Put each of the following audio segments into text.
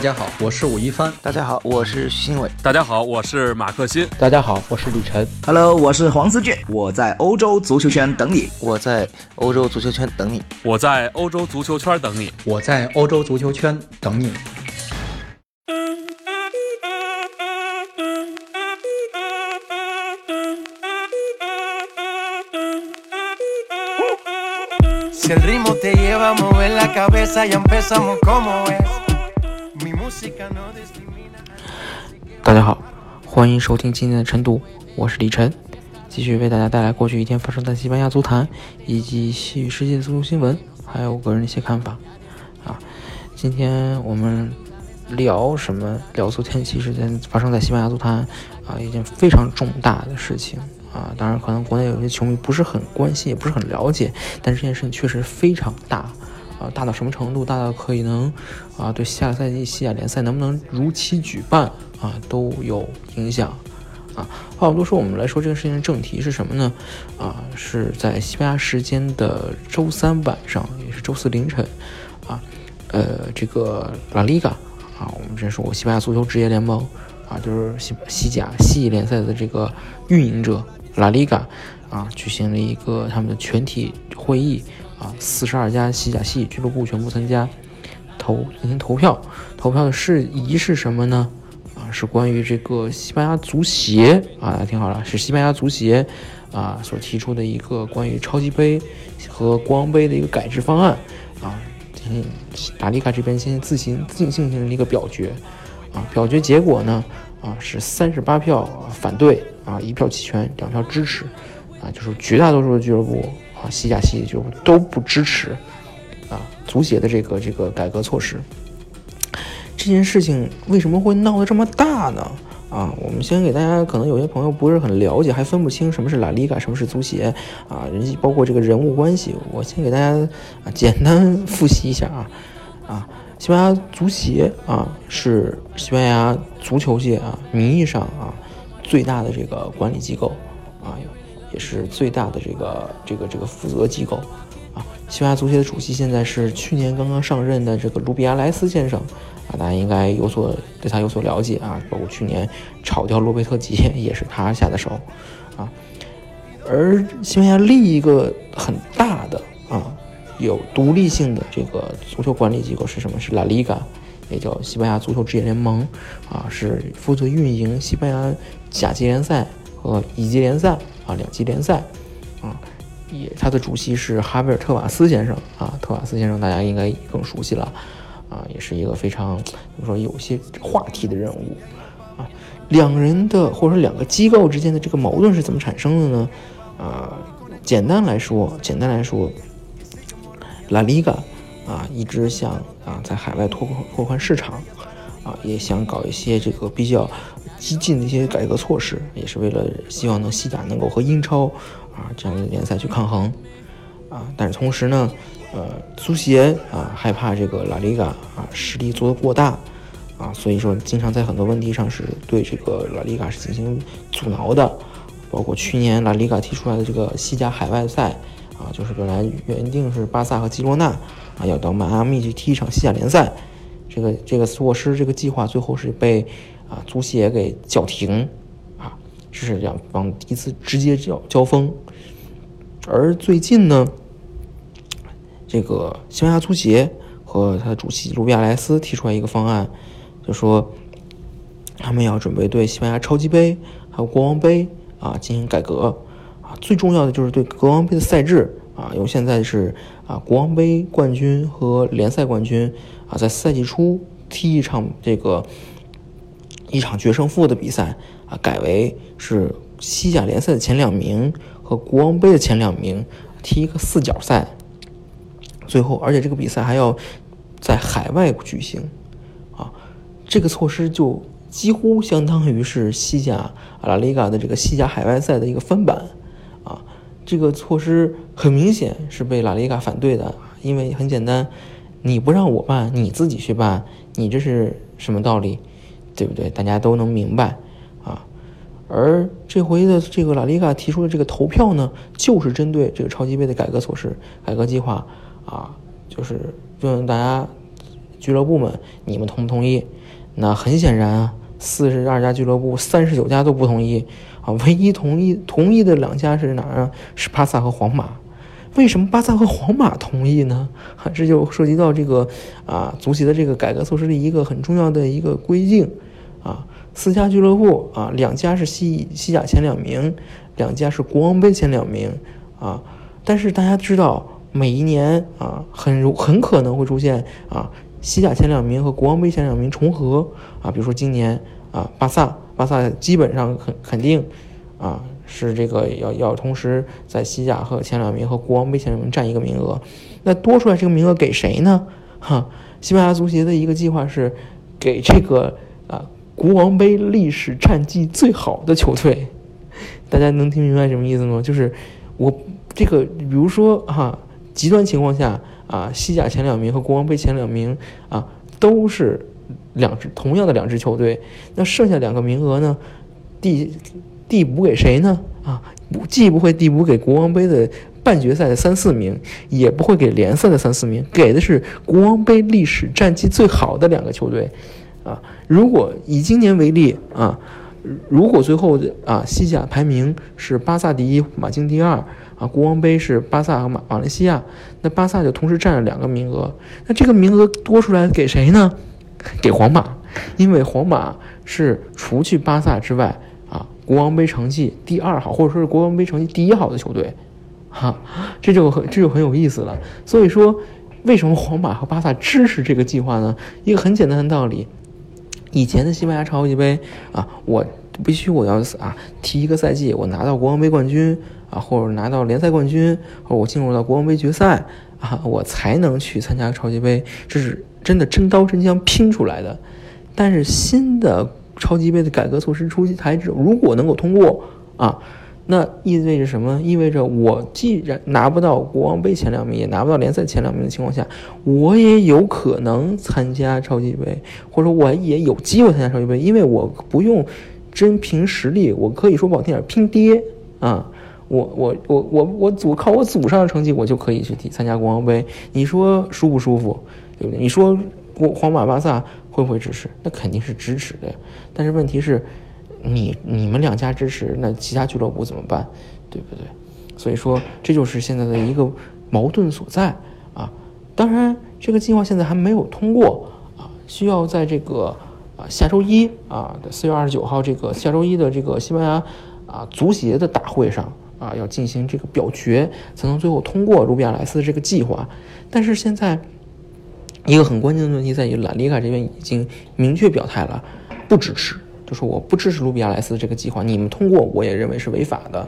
大家好，我是武一帆。大家好，我是徐新伟。大家好，我是马克新。大家好，我是李晨。Hello，我是黄思俊。我在欧洲足球圈等你。我在欧洲足球圈等你。我在欧洲足球圈等你。我在欧洲足球圈等你。大家好，欢迎收听今天的晨读，我是李晨，继续为大家带来过去一天发生在西班牙足坛以及西语世界的足球新闻，还有我个人的一些看法。啊，今天我们聊什么？聊昨天其实在发生在西班牙足坛啊一件非常重大的事情啊，当然可能国内有些球迷不是很关心，也不是很了解，但这件事情确实非常大。啊，大到什么程度？大到可以能啊，对下赛季西甲联赛能不能如期举办啊，都有影响啊。话不多说，我们来说这个事情的正题是什么呢？啊，是在西班牙时间的周三晚上，也是周四凌晨啊，呃，这个拉里嘎啊，我们之前说过西班牙足球职业联盟啊，就是西西甲西乙联赛的这个运营者拉里嘎啊，举行了一个他们的全体会议。啊，四十二家西甲系俱乐部全部参加投进行投票，投票的事宜是什么呢？啊，是关于这个西班牙足协啊，听好了，是西班牙足协啊所提出的一个关于超级杯和国王杯的一个改制方案啊，进行达利卡这边先自行自行进行了一个表决啊，表决结果呢啊是三十八票反对啊，一票弃权，两票支持啊，就是绝大多数的俱乐部。啊，西甲、西乙就都不支持啊，足协的这个这个改革措施。这件事情为什么会闹得这么大呢？啊，我们先给大家，可能有些朋友不是很了解，还分不清什么是拉里嘎，什么是足协啊，人包括这个人物关系。我先给大家啊简单 复习一下啊啊，西班牙足协啊是西班牙足球界啊名义上啊最大的这个管理机构啊。也是最大的这个这个这个负责机构啊，西班牙足协的主席现在是去年刚刚上任的这个卢比亚莱斯先生啊，大家应该有所对他有所了解啊，包括去年炒掉洛贝特吉也是他下的手啊，而西班牙另一个很大的啊有独立性的这个足球管理机构是什么？是拉里嘎，也叫西班牙足球职业联盟啊，是负责运营西班牙甲级联赛和乙级联赛。啊，两级联赛，啊，也他的主席是哈维尔特瓦斯先生啊，特瓦斯先生大家应该更熟悉了，啊，也是一个非常怎么说有些话题的人物，啊，两人的或者说两个机构之间的这个矛盾是怎么产生的呢？啊，简单来说，简单来说，拉里嘎啊一直想啊在海外拓拓宽市场，啊，也想搞一些这个比较。激进的一些改革措施，也是为了希望能西甲能够和英超啊这样的联赛去抗衡啊。但是同时呢，呃，足协啊害怕这个拉里嘎啊实力做得过大啊，所以说经常在很多问题上是对这个拉里嘎是进行阻挠的。包括去年拉里嘎提出来的这个西甲海外赛啊，就是本来原定是巴萨和基罗纳啊要到迈阿密去踢一场西甲联赛，这个这个措施这个计划最后是被。啊，足协给叫停，啊，这是两方第一次直接交交锋。而最近呢，这个西班牙足协和他的主席卢比亚莱斯提出来一个方案，就说他们要准备对西班牙超级杯还有国王杯啊进行改革，啊，最重要的就是对国王杯的赛制啊，由现在是啊国王杯冠军和联赛冠军啊在赛季初踢一场这个。一场决胜负的比赛啊，改为是西甲联赛的前两名和国王杯的前两名踢一个四角赛，最后，而且这个比赛还要在海外举行，啊，这个措施就几乎相当于是西甲阿拉里嘎的这个西甲海外赛的一个翻版，啊，这个措施很明显是被拉里嘎反对的，因为很简单，你不让我办，你自己去办，你这是什么道理？对不对？大家都能明白啊。而这回的这个拉里卡提出的这个投票呢，就是针对这个超级杯的改革措施、改革计划啊，就是问大家俱乐部们，你们同不同意？那很显然啊，四十二家俱乐部，三十九家都不同意啊。唯一同意同意的两家是哪儿啊？是巴萨和皇马。为什么巴萨和皇马同意呢？啊，这就涉及到这个啊，足协的这个改革措施的一个很重要的一个规定啊。四家俱乐部啊，两家是西西甲前两名，两家是国王杯前两名啊。但是大家知道，每一年啊，很很可能会出现啊，西甲前两名和国王杯前两名重合啊。比如说今年啊，巴萨，巴萨基本上肯肯定啊。是这个要要同时在西甲和前两名和国王杯前两名占一个名额，那多出来这个名额给谁呢？哈，西班牙足协的一个计划是给这个啊国王杯历史战绩最好的球队。大家能听明白什么意思吗？就是我这个，比如说哈，极端情况下啊，西甲前两名和国王杯前两名啊都是两支同样的两支球队，那剩下两个名额呢，第。递补给谁呢？啊，既不会递补给国王杯的半决赛的三四名，也不会给联赛的三四名，给的是国王杯历史战绩最好的两个球队。啊，如果以今年为例啊，如果最后啊西甲排名是巴萨第一，马竞第二，啊，国王杯是巴萨和马马来西亚，那巴萨就同时占了两个名额。那这个名额多出来给谁呢？给皇马，因为皇马是除去巴萨之外。国王杯成绩第二好，或者说是国王杯成绩第一好的球队，哈，这就很这就很有意思了。所以说，为什么皇马和巴萨支持这个计划呢？一个很简单的道理，以前的西班牙超级杯啊，我必须我要啊踢一个赛季，我拿到国王杯冠军啊，或者拿到联赛冠军，或者我进入到国王杯决赛啊，我才能去参加超级杯，这是真的真刀真枪拼出来的。但是新的。超级杯的改革措施出台之后，如果能够通过啊，那意味着什么？意味着我既然拿不到国王杯前两名，也拿不到联赛前两名的情况下，我也有可能参加超级杯，或者说我也有机会参加超级杯，因为我不用真凭实力，我可以说不好听点，拼爹啊！我我我我我祖靠我祖上的成绩，我就可以去参加国王杯。你说舒不舒服？对不对？你说国皇马巴萨？会不会支持？那肯定是支持的呀。但是问题是，你你们两家支持，那其他俱乐部怎么办？对不对？所以说，这就是现在的一个矛盾所在啊。当然，这个计划现在还没有通过啊，需要在这个啊下周一啊四月二十九号这个下周一的这个西班牙啊足协的大会上啊要进行这个表决，才能最后通过卢比亚莱斯的这个计划。但是现在。一个很关键的问题在于，拉里卡这边已经明确表态了，不支持，就说我不支持卢比亚莱斯这个计划。你们通过，我也认为是违法的，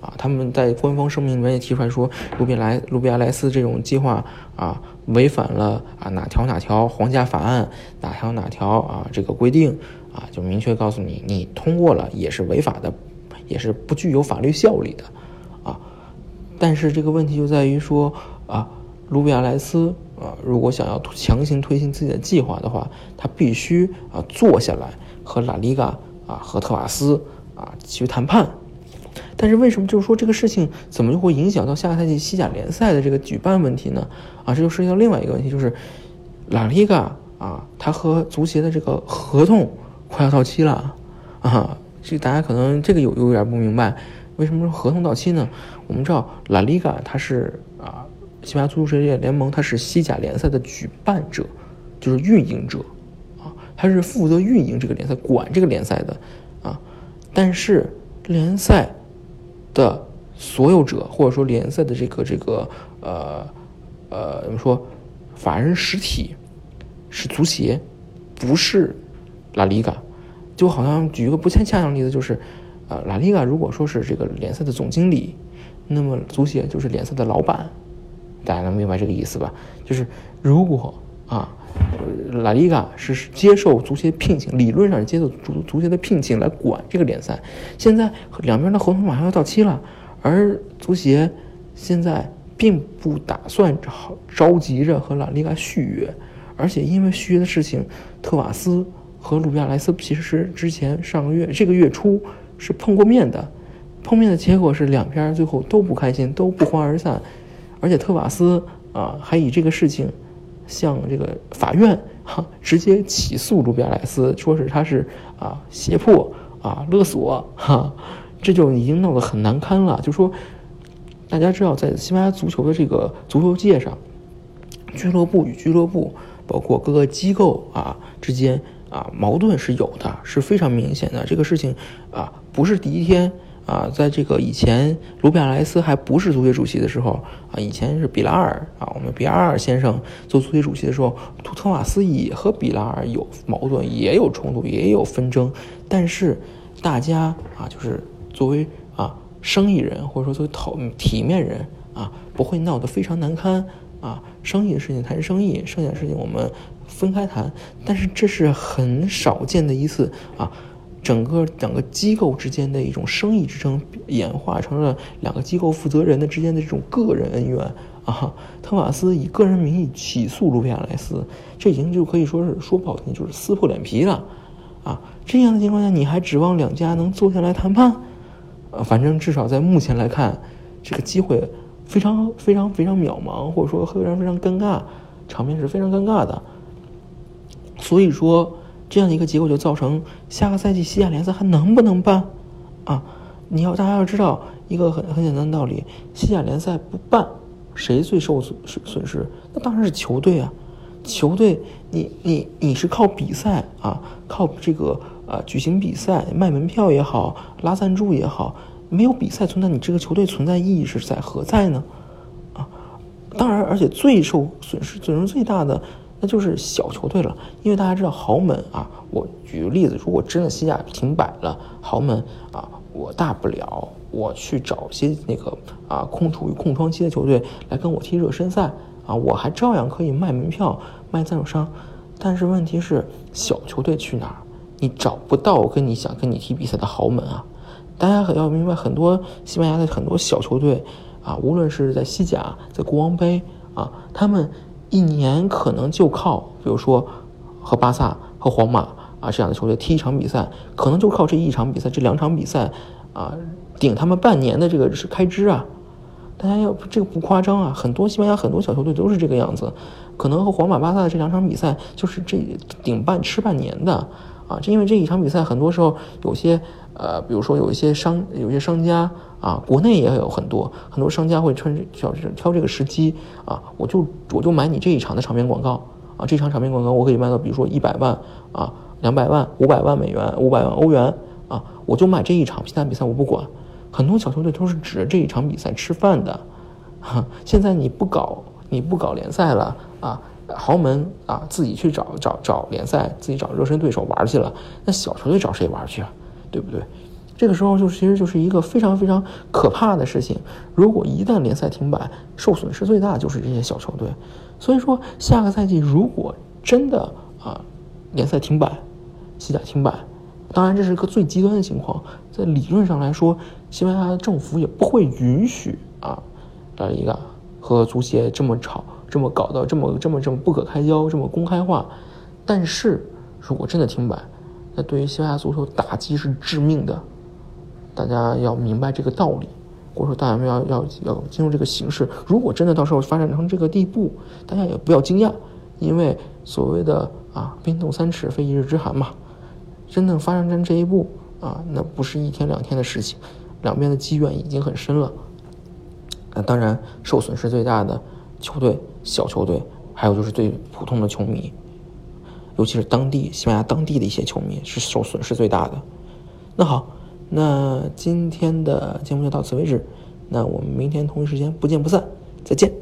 啊，他们在官方声明里面也提出来说，卢比莱卢比亚莱斯这种计划啊，违反了啊哪条哪条皇家法案，哪条哪条啊这个规定啊，就明确告诉你，你通过了也是违法的，也是不具有法律效力的，啊，但是这个问题就在于说啊，卢比亚莱斯。啊，如果想要强行推行自己的计划的话，他必须啊坐下来和拉里嘎啊和特瓦斯啊去谈判。但是为什么就是说这个事情怎么就会影响到下个赛季西甲联赛的这个举办问题呢？啊，这就涉及到另外一个问题，就是拉里嘎啊，他和足协的这个合同快要到期了啊。这大家可能这个有有点不明白，为什么说合同到期呢？我们知道拉里嘎他是啊。西班牙足球职业联盟，它是西甲联赛的举办者，就是运营者，啊，它是负责运营这个联赛、管这个联赛的，啊，但是联赛的所有者或者说联赛的这个这个呃呃怎么说，法人实体是足协，不是拉里嘎，就好像举一个不恰当的例子，就是呃拉里嘎如果说是这个联赛的总经理，那么足协就是联赛的老板。大家能明白这个意思吧？就是如果啊，拉里嘎是接受足协聘请，理论上是接受足足协的聘请来管这个联赛。现在两边的合同马上要到期了，而足协现在并不打算着着急着和拉里嘎续约，而且因为续约的事情，特瓦斯和鲁比亚莱斯其实是之前上个月这个月初是碰过面的，碰面的结果是两边最后都不开心，都不欢而散。而且特瓦斯啊，还以这个事情向这个法院哈，直接起诉卢比亚莱斯，说是他是啊胁迫啊勒索哈，这就已经闹得很难堪了。就说大家知道，在西班牙足球的这个足球界上，俱乐部与俱乐部，包括各个机构啊之间啊矛盾是有的，是非常明显的。这个事情啊不是第一天。啊，在这个以前，卢比亚莱斯还不是足协主席的时候啊，以前是比拉尔啊，我们比拉尔先生做足协主席的时候，图特瓦斯也和比拉尔有矛盾，也有冲突，也有纷争，但是大家啊，就是作为啊生意人或者说作为讨体面人啊，不会闹得非常难堪啊，生意的事情谈生意，剩下的事情我们分开谈，但是这是很少见的一次啊。整个两个机构之间的一种生意之争，演化成了两个机构负责人的之间的这种个人恩怨啊。特马斯以个人名义起诉卢比亚莱斯，这已经就可以说是说不好听，就是撕破脸皮了啊。这样的情况下，你还指望两家能坐下来谈判？呃，反正至少在目前来看，这个机会非常非常非常渺茫，或者说非常非常尴尬，场面是非常尴尬的。所以说。这样的一个结果就造成下个赛季西甲联赛还能不能办？啊，你要大家要知道一个很很简单的道理：西甲联赛不办，谁最受损损失？那当然是球队啊！球队，你你你是靠比赛啊，靠这个啊举行比赛、卖门票也好、拉赞助也好，没有比赛存在，你这个球队存在意义是在何在呢？啊，当然，而且最受损失、损失最大的。那就是小球队了，因为大家知道豪门啊，我举个例子，如果真的西甲停摆了，豪门啊，我大不了我去找些那个啊空处于空窗期的球队来跟我踢热身赛啊，我还照样可以卖门票、卖赞助商。但是问题是，小球队去哪儿？你找不到跟你想跟你踢比赛的豪门啊！大家要明白，很多西班牙的很多小球队啊，无论是在西甲、在国王杯啊，他们。一年可能就靠，比如说和巴萨和皇马啊这样的球队踢一场比赛，可能就靠这一场比赛、这两场比赛啊顶他们半年的这个是开支啊。大家要这个不夸张啊，很多西班牙很多小球队都是这个样子，可能和皇马、巴萨的这两场比赛就是这顶半吃半年的啊。这因为这一场比赛很多时候有些呃，比如说有一些商有些商家。啊，国内也有很多很多商家会穿挑挑这个时机啊，我就我就买你这一场的场面广告啊，这场场面广告我可以卖到，比如说一百万啊，两百万、五百万美元、五百万欧元啊，我就买这一场其他比赛我不管。很多小球队都是指着这一场比赛吃饭的，哈，现在你不搞你不搞联赛了啊，豪门啊自己去找找找联赛，自己找热身对手玩去了，那小球队找谁玩去啊？对不对？这个时候就其实就是一个非常非常可怕的事情。如果一旦联赛停摆，受损失最大就是这些小球队。所以说，下个赛季如果真的啊联赛停摆，西甲停摆，当然这是个最极端的情况。在理论上来说，西班牙的政府也不会允许啊来一个和足协这么吵，这么搞到这么这么这么不可开交，这么公开化。但是如果真的停摆，对于西班牙足球打击是致命的。大家要明白这个道理，或者说大家要要要进入这个形式。如果真的到时候发展成这个地步，大家也不要惊讶，因为所谓的啊冰冻三尺非一日之寒嘛。真正发展成这一步啊，那不是一天两天的事情，两边的积怨已经很深了。那当然，受损失最大的球队、小球队，还有就是最普通的球迷，尤其是当地西班牙当地的一些球迷是受损失最大的。那好。那今天的节目就到此为止，那我们明天同一时间不见不散，再见。